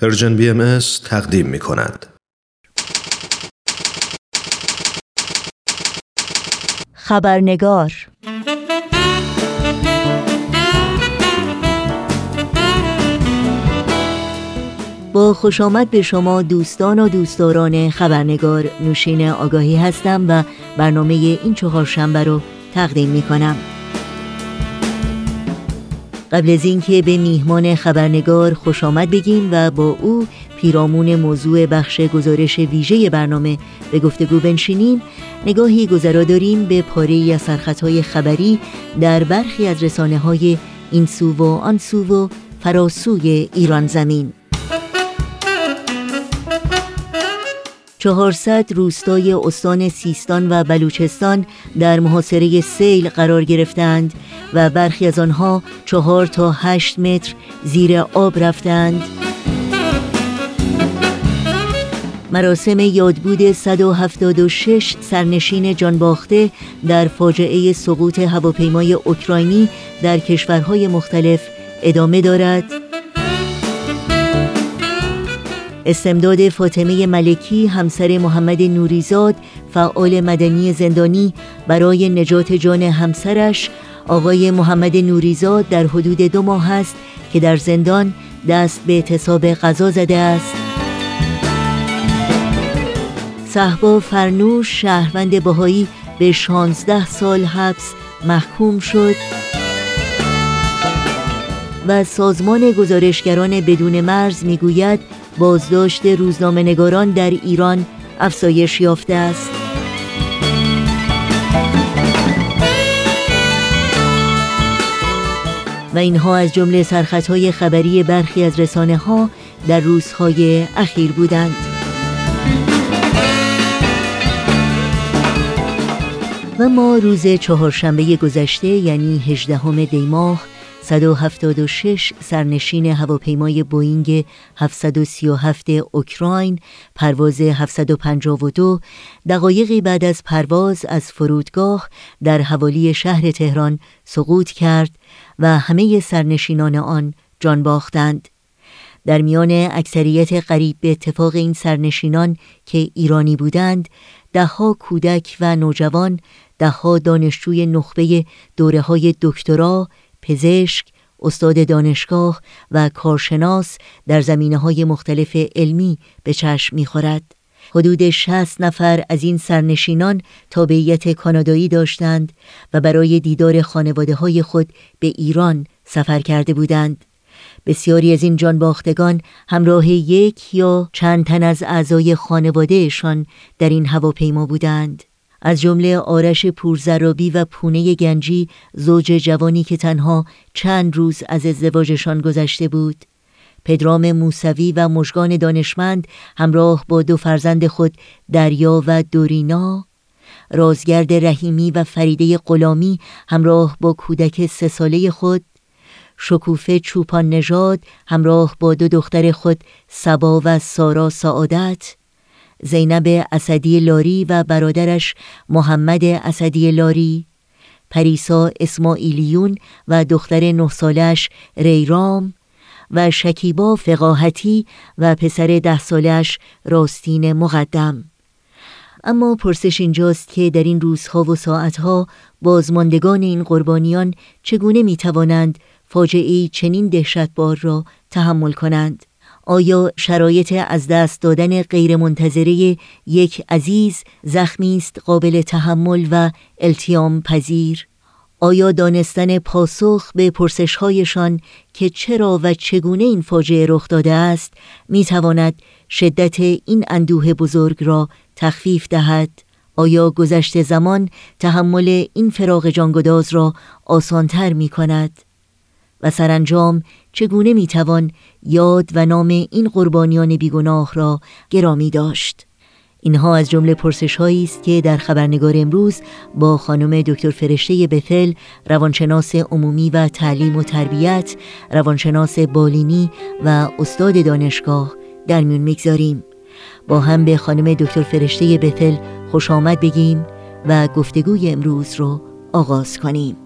پرژن بی ام تقدیم می کند. خبرنگار با خوش آمد به شما دوستان و دوستداران خبرنگار نوشین آگاهی هستم و برنامه این چهارشنبه رو تقدیم می کنم. قبل از اینکه به میهمان خبرنگار خوش آمد بگیم و با او پیرامون موضوع بخش گزارش ویژه برنامه به گفتگو بنشینیم نگاهی گذرا داریم به پاره از سرخطهای خبری در برخی از رسانه های این سو و آن سو و فراسوی ایران زمین. 400 روستای استان سیستان و بلوچستان در محاصره سیل قرار گرفتند و برخی از آنها چهار تا هشت متر زیر آب رفتند. مراسم یادبود 176 سرنشین جانباخته در فاجعه سقوط هواپیمای اوکراینی در کشورهای مختلف ادامه دارد. استمداد فاطمه ملکی همسر محمد نوریزاد فعال مدنی زندانی برای نجات جان همسرش آقای محمد نوریزاد در حدود دو ماه است که در زندان دست به اعتصاب غذا زده است. صحبا فرنوش شهروند بهایی به 16 سال حبس محکوم شد. و سازمان گزارشگران بدون مرز می‌گوید بازداشت روزنامه‌نگاران در ایران افزایش یافته است. و اینها از جمله سرخطهای خبری برخی از رسانه ها در روزهای اخیر بودند. و ما روز چهارشنبه گذشته یعنی 18 دی ماه 176 سرنشین هواپیمای بوینگ 737 اوکراین پرواز 752 دقایقی بعد از پرواز از فرودگاه در حوالی شهر تهران سقوط کرد و همه سرنشینان آن جان باختند. در میان اکثریت قریب به اتفاق این سرنشینان که ایرانی بودند دهها کودک و نوجوان دهها دانشجوی نخبه دوره های دکترا پزشک، استاد دانشگاه و کارشناس در زمینه های مختلف علمی به چشم می‌خورد. حدود 60 نفر از این سرنشینان تابعیت کانادایی داشتند و برای دیدار خانواده های خود به ایران سفر کرده بودند. بسیاری از این جانباختگان همراه یک یا چند تن از اعضای خانوادهشان در این هواپیما بودند. از جمله آرش پورزرابی و پونه گنجی زوج جوانی که تنها چند روز از ازدواجشان گذشته بود. پدرام موسوی و مژگان دانشمند همراه با دو فرزند خود دریا و دورینا. رازگرد رحیمی و فریده غلامی همراه با کودک سه ساله خود. شکوفه چوپان نژاد همراه با دو دختر خود سبا و سارا سعادت. زینب اسدی لاری و برادرش محمد اسدی لاری پریسا اسماعیلیون و دختر نه سالش ریرام و شکیبا فقاهتی و پسر ده سالش راستین مقدم. اما پرسش اینجاست که در این روزها و ساعتها بازماندگان این قربانیان چگونه می توانند فاجعه چنین دهشتبار را تحمل کنند؟ آیا شرایط از دست دادن غیرمنتظره یک عزیز زخمی است قابل تحمل و التیام پذیر؟ آیا دانستن پاسخ به پرسشهایشان که چرا و چگونه این فاجعه رخ داده است می تواند شدت این اندوه بزرگ را تخفیف دهد؟ آیا گذشت زمان تحمل این فراغ جانگداز را آسانتر می کند؟ و سرانجام چگونه می‌توان یاد و نام این قربانیان بیگناه را گرامی داشت؟ اینها از جمله پرسش هایی است که در خبرنگار امروز با خانم دکتر فرشته بفل روانشناس عمومی و تعلیم و تربیت روانشناس بالینی و استاد دانشگاه در میون می‌گذاریم. با هم به خانم دکتر فرشته بفل خوش آمد بگیم و گفتگوی امروز رو آغاز کنیم.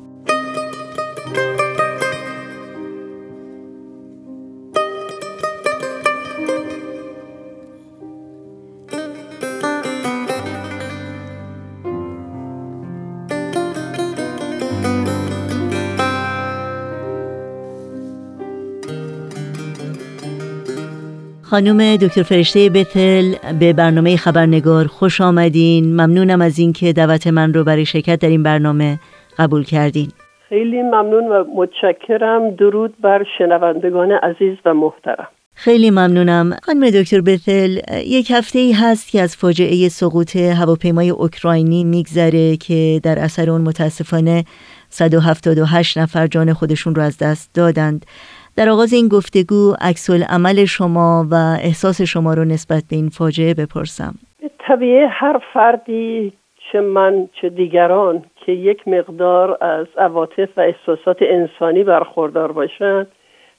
خانم دکتر فرشته بتل به برنامه خبرنگار خوش آمدین. ممنونم از اینکه دعوت من رو برای شرکت در این برنامه قبول کردین. خیلی ممنون و متشکرم. درود بر شنوندگان عزیز و محترم. خیلی ممنونم. خانم دکتر بتل یک هفته ای هست که از فاجعه سقوط هواپیمای اوکراینی میگذره که در اثر اون متاسفانه 178 نفر جان خودشون رو از دست دادند. در آغاز این گفتگو عکس عمل شما و احساس شما رو نسبت به این فاجعه بپرسم. طبیعه هر فردی چه من چه دیگران که یک مقدار از عواطف و احساسات انسانی برخوردار باشند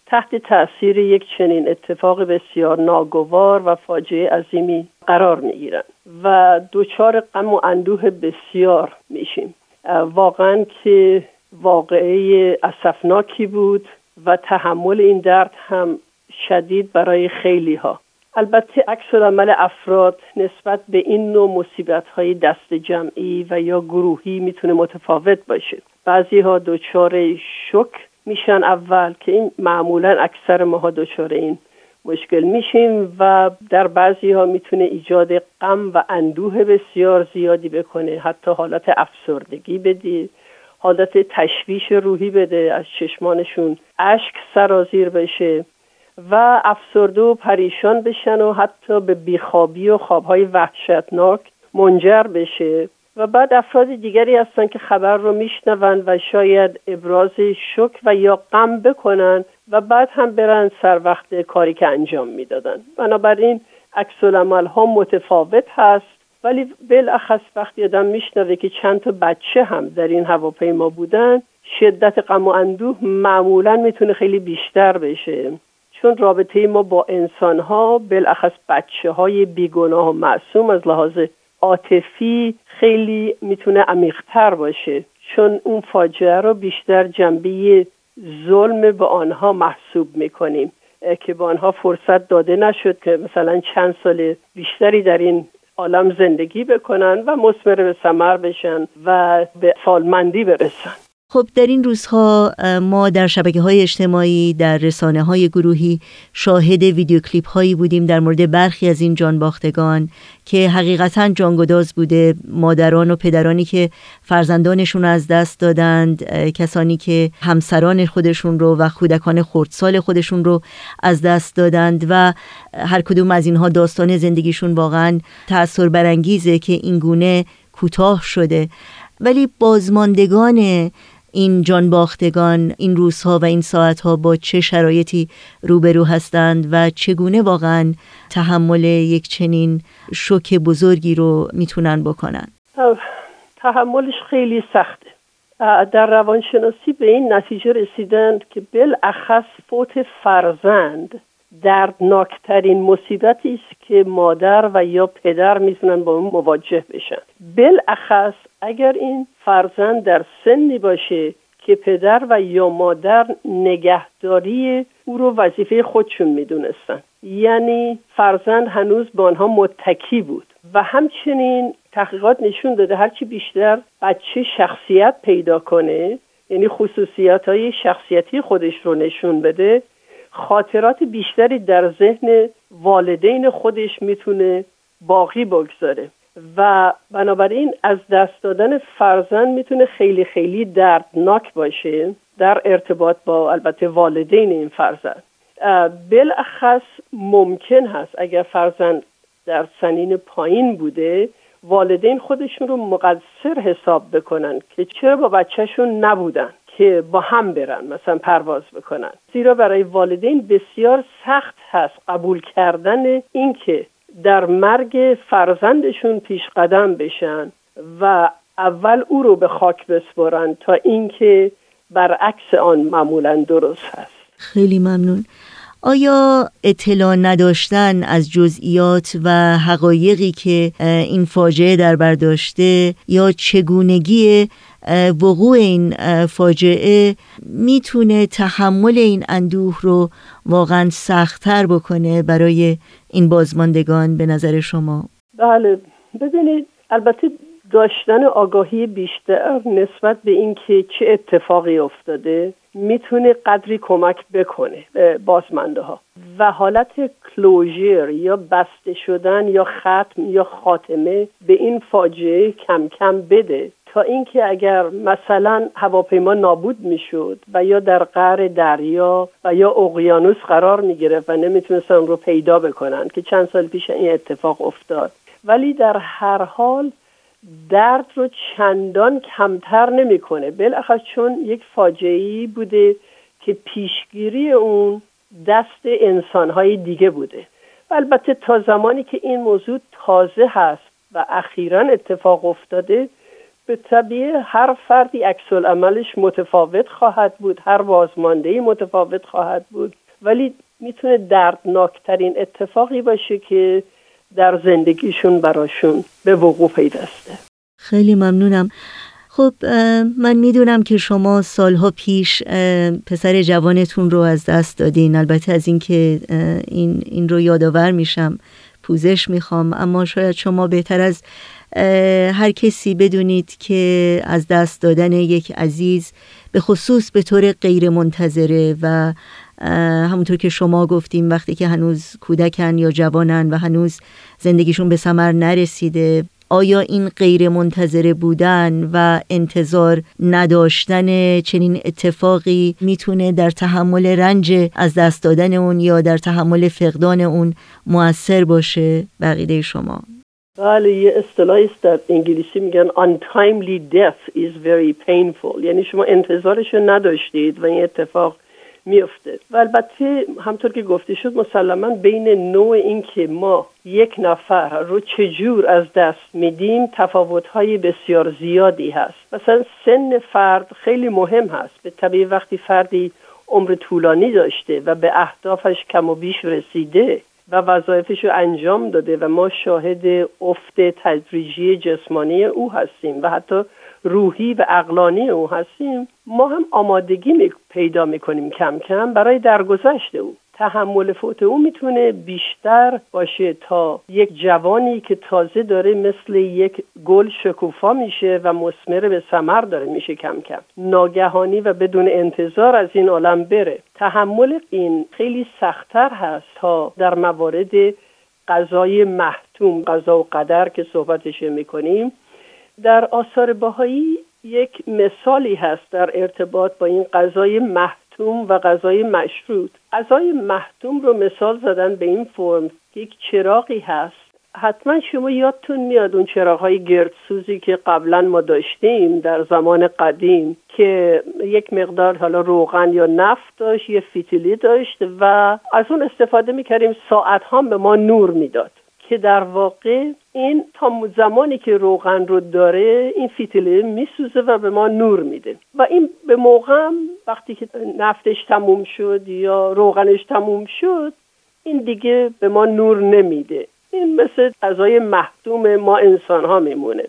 تحت تاثیر یک چنین اتفاق بسیار ناگوار و فاجعه عظیمی قرار می‌گیرند و دچار غم و اندوه بسیار میشیم. واقعا که واقعه اسفناکی بود. و تحمل این درد هم شدید برای خیلی ها البته عکس عمل افراد نسبت به این نوع مصیبت های دست جمعی و یا گروهی می‌تونه متفاوت باشه. بعضی ها دچار شک میشن اول که این معمولا اکثر ماها دچار این مشکل میشیم و در بعضی ها می‌تونه ایجاد غم و اندوه بسیار زیادی بکنه حتی حالت افسردگی بدید حالت تشویش روحی بده از چشمانشون اشک سرازیر بشه و افسرده و پریشان بشن و حتی به بیخوابی و خوابهای وحشتناک منجر بشه. و بعد افراد دیگری هستن که خبر رو میشنوند و شاید ابراز شک و یا غم بکنن و بعد هم برن سر وقت کاری که انجام می‌دادن. بنابراین عکس ها متفاوت هست. ولی بالاخص وقتی آدم میشنوه که چند تا بچه هم در این هواپیما بودن شدت غم و اندوه معمولا می‌تونه خیلی بیشتر بشه. چون رابطه ما با انسان ها بالاخص بچه های بیگناه و معصوم از لحاظ عاطفی خیلی می‌تونه عمیقتر باشه. چون اون فاجعه رو بیشتر جنبه ظلم به آنها محسوب می‌کنیم. که به آنها فرصت داده نشد که مثلا چند سال بیشتری در این عالم زندگی بکنن و مسمر به سمر بشن و به سالمندی برسن. خب در این روزها ما در شبکه های اجتماعی در رسانه های گروهی شاهد ویدیو کلیپ هایی بودیم در مورد برخی از این جانباختگان که حقیقتا جانگداز بوده. مادران و پدرانی که فرزندانشون از دست دادند کسانی که همسران خودشون رو و کودکان خردسال خودشون رو از دست دادند و هر کدوم از اینها داستان زندگیشون واقعا تأثیر برانگیزه که این گونه کوتاه شده. ولی بازماندگان این جان باختگان این روزها و این ساعتها با چه شرایطی روبرو هستند و چگونه واقعا تحمل یک چنین شوک بزرگی رو می‌تونن بکنن؟ تحملش خیلی سخته. در روانشناسی به این نتیجه رسیدند که بالاخص فوت فرزند دردناکترین مصیبتی است که مادر و یا پدر می‌تونن با اون مواجه بشن. بالاخص اگر این فرزند در سنی باشه که پدر و یا مادر نگهداری او رو وظیفه خودشون می‌دونستن. یعنی فرزند هنوز به آنها متکی بود و همچنین تحقیقات نشون داده هرچی بیشتر بچه شخصیت پیدا کنه یعنی خصوصیت های شخصیتی خودش رو نشون بده خاطرات بیشتری در ذهن والدین خودش می‌تونه باقی بگذاره. و بنابراین از دست دادن فرزند می‌تونه خیلی خیلی دردناک باشه در ارتباط با البته والدین این فرزند. بالاخص ممکن هست اگر فرزند در سنین پایین بوده والدین خودشون رو مقصر حساب بکنن که چرا با بچهشون نبودن. که با هم برن مثلا پرواز بکنن. زیرا برای والدین بسیار سخت هست قبول کردن اینکه در مرگ فرزندشون پیش قدم بشن و اول او رو به خاک بسپرن تا اینکه برعکس آن معمولا درست هست. خیلی ممنون. آیا اطلاع نداشتن از جزئیات و حقایقی که این فاجعه در برداشته یا چگونگی وقوع این فاجعه می‌تونه تحمل این اندوه رو واقعا سختتر بکنه برای این بازماندگان به نظر شما؟ بله ببینید البته داشتن آگاهی بیشتر نسبت به اینکه چه اتفاقی افتاده می‌تونه قدری کمک بکنه به بازمانده ها و حالت کلوژر یا بسته شدن یا ختم یا خاتمه به این فاجعه کم کم بده. تا اینکه اگر مثلا هواپیما نابود می‌شد و یا در قعر دریا و یا اقیانوس قرار می‌گرفت و نمی‌تونستن رو پیدا بکنن که چند سال پیش این اتفاق افتاد. ولی در هر حال درد رو چندان کمتر نمی‌کنه. بالاخره چون یک فاجعه بوده که پیشگیری اون دست انسانهای دیگه بوده. و البته تا زمانی که این موضوع تازه هست و اخیرا اتفاق افتاده به طبیعه هر فردی عکس عملش متفاوت خواهد بود هر بازمانده متفاوت خواهد بود. ولی می‌تونه دردناکترین اتفاقی باشه که در زندگیشون براشون به وقوع پیدسته خیلی ممنونم. خب من می‌دونم که شما سالها پیش پسر جوانتون رو از دست دادین. البته از اینکه این این رو یادآور میشم. پوزش می‌خوام اما شاید شما بهتر از هر کسی بدونید که از دست دادن یک عزیز به خصوص به طور غیر منتظره و همونطور که شما گفتیم وقتی که هنوز کودکن یا جوانن و هنوز زندگیشون به ثمر نرسیده آیا این غیر منتظره بودن و انتظار نداشتن چنین اتفاقی می‌تونه در تحمل رنج از دست دادن اون یا در تحمل فقدان اون موثر باشه؟ بقیده شما. بله یه اصطلاحی است در انگلیسی میگن untimely death is very painful. یعنی شما انتظارش رو نداشتید و این اتفاق میفته و البته همطور که گفته شد مسلما بین نوع این که ما یک نفر رو چجور از دست میدیم تفاوتهای بسیار زیادی هست مثلا سن فرد خیلی مهم هست به طبیعی وقتی فردی عمر طولانی داشته و به اهدافش کم و بیش رسیده و وظایفش رو انجام داده و ما شاهد افت تدریجی جسمانی او هستیم و حتی روحی و اقلانی او هستیم ما هم آمادگی می پیدا می‌کنیم کم کم برای درگذشت او. تحمل فوت او می‌تونه بیشتر باشه تا یک جوانی که تازه داره مثل یک گل شکوفا میشه و مسمر به ثمر داره میشه کم کم. ناگهانی و بدون انتظار از این عالم بره. تحمل این خیلی سختتر هست تا در موارد قضای محتوم قضا و قدر که صحبتش می‌کنیم. در آثار باهایی یک مثالی هست در ارتباط با این قضای محتوم. و غذای مشروط. غذای محتوم رو مثال زدن به این فرم. که یک چراغی هست. حتما شما یادتون میاد اون چراغ های گردسوزی که قبلا ما داشتیم در زمان قدیم که یک مقدار حالا روغن یا نفت داشت یه فیتیلی داشت و از اون استفاده می‌کردیم. ساعت ها به ما نور می‌داد. که در واقع این تا زمانی که روغن رو داره این فیتیله میسوزه و به ما نور میده. و این به موقع وقتی که نفتش تموم شد یا روغنش تموم شد این دیگه به ما نور نمیده. این مثل غذای محدوم ما انسان ها میمونه.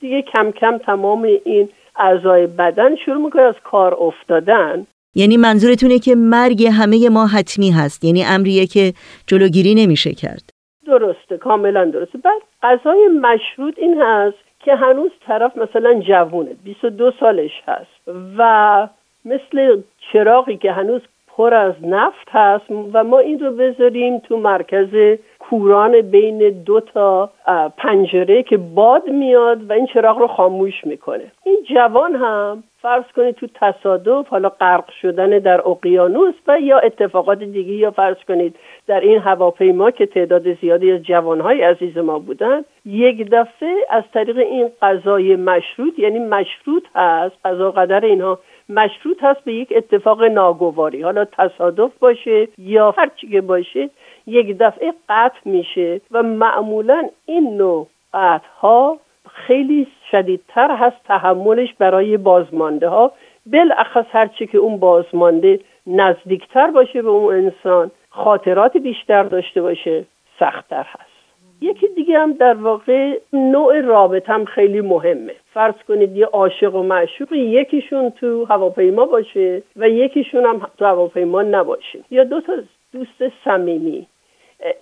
دیگه کم کم تمام این اعضای بدن شروع می‌کنه از کار افتادن. یعنی منظورتونه که مرگ همه ما حتمی هست. یعنی امریه که جلوگیری نمیشه کرد. درسته کاملا درسته. بعد غذای مشروط این هست که هنوز طرف مثلا جوونه 22 سالش هست و مثل چراغی که هنوز پر از نفت هست و ما این رو بذاریم تو مرکز کوران بین دو تا پنجره که باد میاد و این چراغ رو خاموش می‌کنه. این جوان هم فرض کنید تو تصادف حالا غرق شدن در اقیانوس و یا اتفاقات دیگه یا فرض کنید در این هواپیما که تعداد زیادی از جوانهای عزیز ما بودن یک دفعه از طریق این قضای مشروط یعنی مشروط هست قضا قدر اینها مشروط هست به یک اتفاق ناگواری. حالا تصادف باشه یا هر که باشه یک دفعه قطع میشه و معمولا این نوع قطع ها خیلی شدیدتر هست تحملش برای بازمانده ها بالاخص هرچی که اون بازمانده نزدیکتر باشه به اون انسان خاطرات بیشتر داشته باشه سختتر هست. یکی دیگه هم در واقع نوع رابطه هم خیلی مهمه. فرض کنید یه عاشق و معشوق یکیشون تو هواپیما باشه و یکیشون هم تو هواپیما نباشه. یا دو تا دوست صمیمی.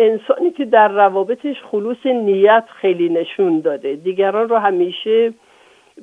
انسانی که در روابطش خلوص نیت خیلی نشون داده. دیگران رو همیشه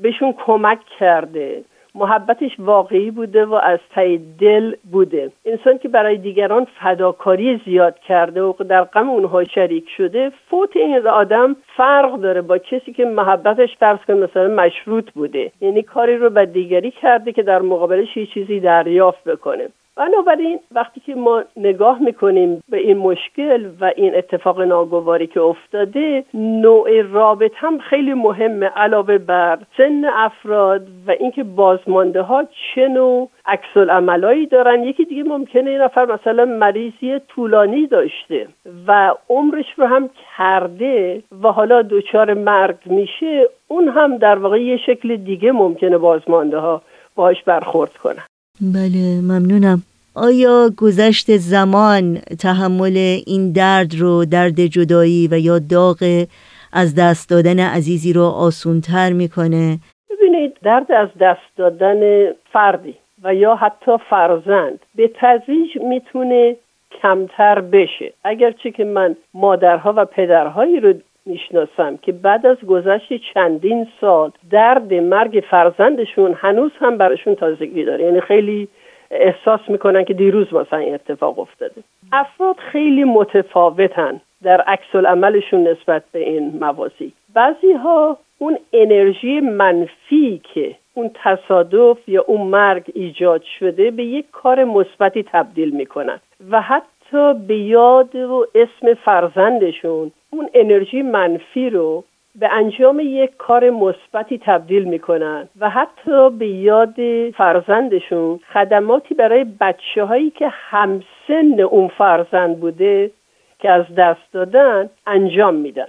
بهشون کمک کرده. محبتش واقعی بوده و از ته دل بوده. انسان که برای دیگران فداکاری زیاد کرده و در غم اونها شریک شده فوت این آدم فرق داره با کسی که محبتش فرض کن مثلا مشروط بوده. یعنی کاری رو به دیگری کرده که در مقابلش یه چیزی دریافت بکنه. بنابراین وقتی که ما نگاه می‌کنیم به این مشکل و این اتفاق ناگواری که افتاده نوع رابط هم خیلی مهمه علاوه بر سن افراد و اینکه بازمانده ها چه نوع عکس عملایی دارن. یکی دیگه ممکنه این نفر مثلا مریضی طولانی داشته و عمرش رو هم کرده و حالا دچار مرگ میشه اون هم در واقع یه شکل دیگه ممکنه بازمانده ها باهاش برخورد کنن. بله ممنونم آیا گذشت زمان تحمل این درد رو درد جدایی و یا داغ از دست دادن عزیزی رو آسونتر می‌کنه؟ ببینید درد از دست دادن فردی و یا حتی فرزند به تدریج می‌تونه کمتر بشه اگرچه که من مادرها و پدرهایی رو می‌شناسم که بعد از گذشت چندین سال درد مرگ فرزندشون هنوز هم براشون تازگی داره. یعنی خیلی احساس می‌کنن که دیروز مثلا این اتفاق افتاده. افراد خیلی متفاوتن در عکس عملشون نسبت به این موازی. بعضی ها اون انرژی منفی که اون تصادف یا اون مرگ ایجاد شده به یک کار مثبتی تبدیل می‌کنن و حتی به یاد و اسم فرزندشون اون انرژی منفی رو به انجام یک کار مثبتی تبدیل می‌کنن و حتی به یاد فرزندشون خدماتی برای بچه هایی که همسن اون فرزند بوده که از دست دادن انجام میدن.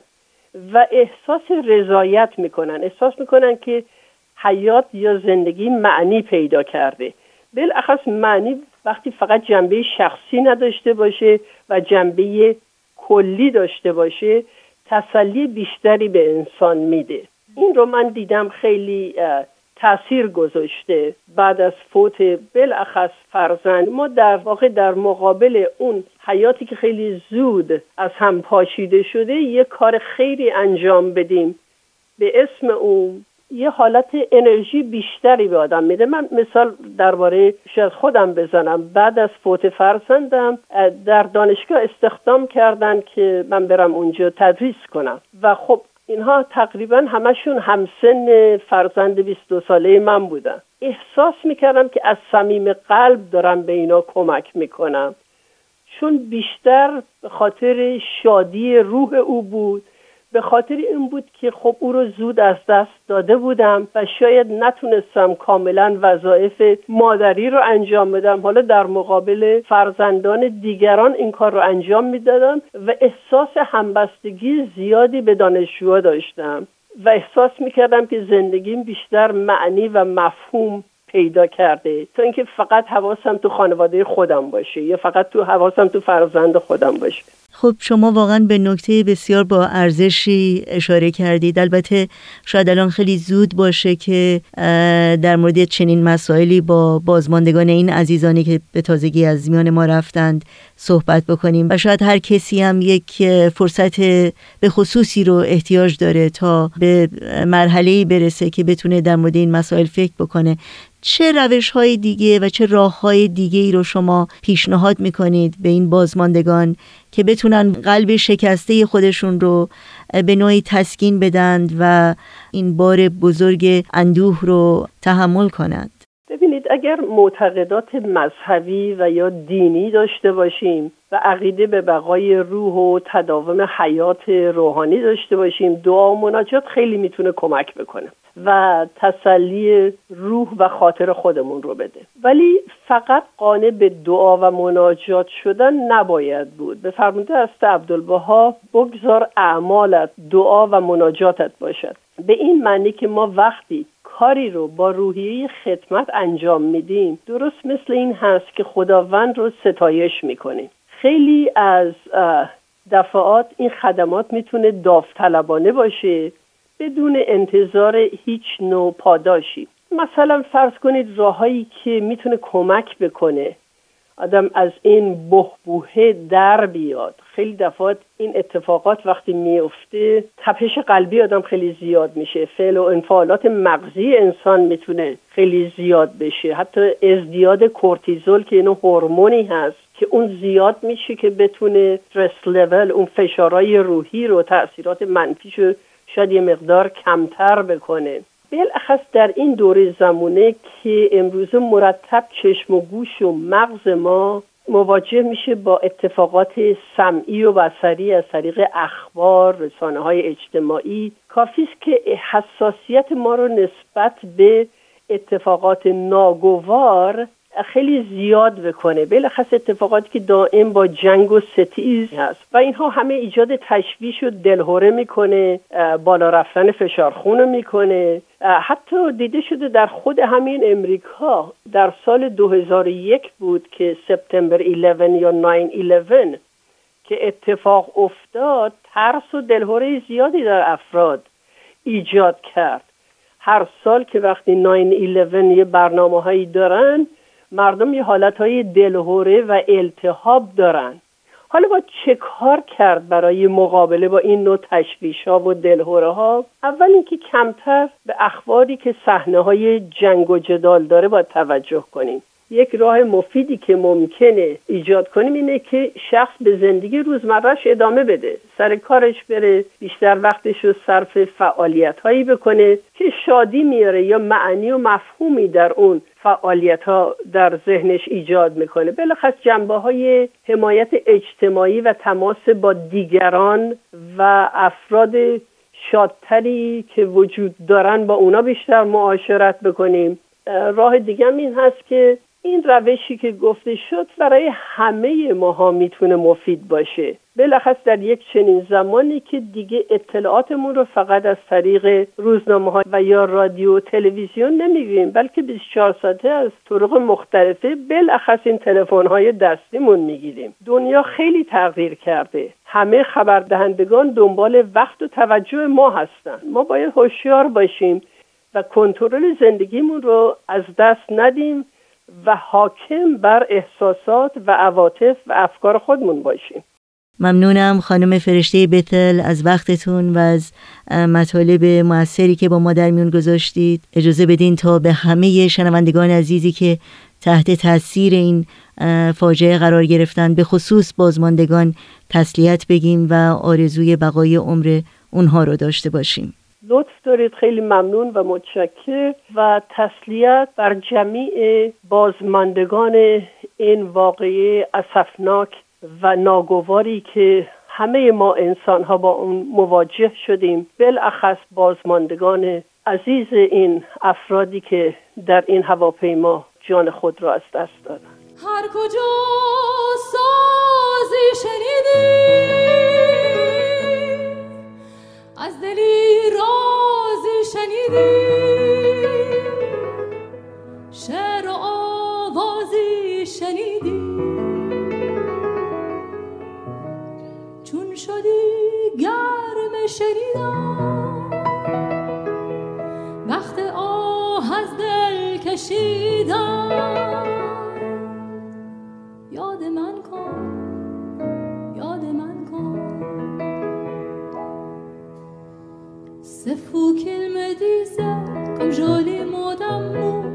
و احساس رضایت می‌کنن. احساس می‌کنن که حیات یا زندگی معنی پیدا کرده. بالاخص معنی وقتی فقط جنبه شخصی نداشته باشه و جنبه کلی داشته باشه تسلی بیشتری به انسان میده. این رو من دیدم خیلی تاثیر گذاشته. بعد از فوت بالاخص فرزند ما در واقع در مقابل اون حیاتی که خیلی زود از هم پاشیده شده یه کار خیلی انجام بدیم. به اسم اون یه حالت انرژی بیشتری به آدم میده. من مثال درباره شاید خودم بزنم. بعد از فوت فرزندم در دانشگاه استخدام کردن که من برم اونجا تدریس کنم. و خب اینها تقریبا همشون همسن فرزند 22 ساله من بودن. احساس می‌کردم که از صمیم قلب دارم به اینا کمک می‌کنم. چون بیشتر به خاطر شادی روح او بود. به خاطر این بود که خب او رو زود از دست داده بودم و شاید نتونستم کاملا وظایف مادری رو انجام بدم. حالا در مقابل فرزندان دیگران این کار رو انجام می‌دادم و احساس همبستگی زیادی به دانشجوها داشتم و احساس می‌کردم که زندگیم بیشتر معنی و مفهوم پیدا کرده. تا اینکه فقط حواسم تو خانواده خودم باشه یا فقط تو حواسم تو فرزند خودم باشه. خب شما واقعا به نکته بسیار با ارزشی اشاره کردید. البته شاید الان خیلی زود باشه که در مورد چنین مسائلی با بازماندگان این عزیزانی که به تازگی از میان ما رفتند صحبت بکنیم. و شاید هر کسی هم یک فرصت به خصوصی رو احتیاج داره تا به مرحله برسه که بتونه در مورد این مسائل فکر بکنه. چه روش های دیگه و چه راه های دیگه ای رو شما پیشنهاد می‌کنید به این بازماندگان که بتونن قلب شکسته خودشون رو به نوعی تسکین بدند و این بار بزرگ اندوه رو تحمل کنند ببینید اگر معتقدات مذهبی و یا دینی داشته باشیم و عقیده به بقای روح و تداوم حیات روحانی داشته باشیم دعا و مناجات خیلی می‌تونه کمک بکنه و تسلی روح و خاطر خودمون رو بده. ولی فقط قانع به دعا و مناجات شدن نباید بود. به فرموده است عبدالبها بگذار اعمالت دعا و مناجاتت باشد. به این معنی که ما وقتی کاری رو با روحیه خدمت انجام میدیم. درست مثل این هست که خداوند رو ستایش می‌کنیم. خیلی از دفعات این خدمات می‌تونه داوطلبانه باشه بدون انتظار هیچ نوع پاداشی مثلا فرض کنید راههایی که می‌تونه کمک بکنه. آدم از این بهبوهه در بیاد. خیلی دفعات این اتفاقات وقتی میفته تپش قلبی آدم خیلی زیاد میشه. فعل و انفعالات مغزی انسان می‌تونه خیلی زیاد بشه. حتی ازدیاد کورتیزول که اینو هورمونی هست که اون زیاد میشه که بتونه استرس لول اون فشارهای روحی رو تاثیرات منفیش شاید یه مقدار کمتر بکنه. بالاخص در این دوره زمونه که امروز مرتب چشم و گوش و مغز ما مواجه میشه با اتفاقات سمعی و بصری از طریق اخبار رسانه های اجتماعی. کافی است که حساسیت ما رو نسبت به اتفاقات ناگوار خیلی زیاد بکنه. بلخص اتفاقاتی که دائم با جنگ و ستیز هست. و اینها همه ایجاد تشویش و دلهوره می‌کنه بالا رفتن فشار خون می‌کنه. حتی دیده شده در خود همین امریکا در سال 2001 بود که سپتامبر 11 یا 9-11 که اتفاق افتاد ترس و دلهوره زیادی در افراد ایجاد کرد. هر سال که وقتی 9-11 یه برنامه هایی دارن مردم یه حالت های دلهوره و التهاب دارن. حالا با چه کار کرد برای مقابله با این نوع تشویش ها و دلهوره ها اول اینکه کمتر به اخباری که صحنه های جنگ و جدال داره باید توجه کنیم. یک راه مفیدی که ممکنه ایجاد کنیم اینه که شخص به زندگی روزمرهش ادامه بده. سر کارش بره بیشتر وقتش رو صرف فعالیت هایی بکنه که شادی میاره یا معنی و مفهومی در اون فعالیت ها در ذهنش ایجاد می‌کنه. بلخص جنبه های حمایت اجتماعی و تماس با دیگران و افراد شادتری که وجود دارن با اونا بیشتر معاشرت بکنیم. راه دیگه این هست که این روشی که گفته شد برای همه ماها می‌تونه مفید باشه. بلخص در یک چنین زمانی که دیگه اطلاعاتمون رو فقط از طریق روزنامه ها و یا رادیو و تلویزیون نمیگیم بلکه 24 ساعته از طرق مختلفه بلخص این تلفن های دستیمون می‌گیریم. دنیا خیلی تغییر کرده. همه خبردهندگان دنبال وقت و توجه ما هستن. ما باید هوشیار باشیم و کنترل زندگیمون رو از دست ندیم. و حاکم بر احساسات و عواطف و افکار خودمون باشیم. ممنونم خانم فرشته بتل از وقتتون و از مطالب موثری که با ما در میون گذاشتید. اجازه بدین تا به همه شنوندگان عزیزی که تحت تاثیر این فاجعه قرار گرفتن به خصوص بازماندگان تسلیت بگیم و آرزوی بقای عمر اونها رو داشته باشیم. لطف دارید. خیلی ممنون و متشکر و تسلیت بر جمیع بازماندگان این واقعه اسفناک و ناگواری که همه ما انسان ها با اون مواجه شدیم. بالاخص بازماندگان عزیز این افرادی که در این هواپیما جان خود را از دست دادن. هر کجا سازی شنیدی از دلی رازی شنیدی. شعر و آوازی شنیدی. چون شدی گرم شنیدم وقت آه از دل کشیدم Se fu qu'il me disait, comme joli mot d'amour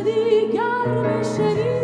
diga, me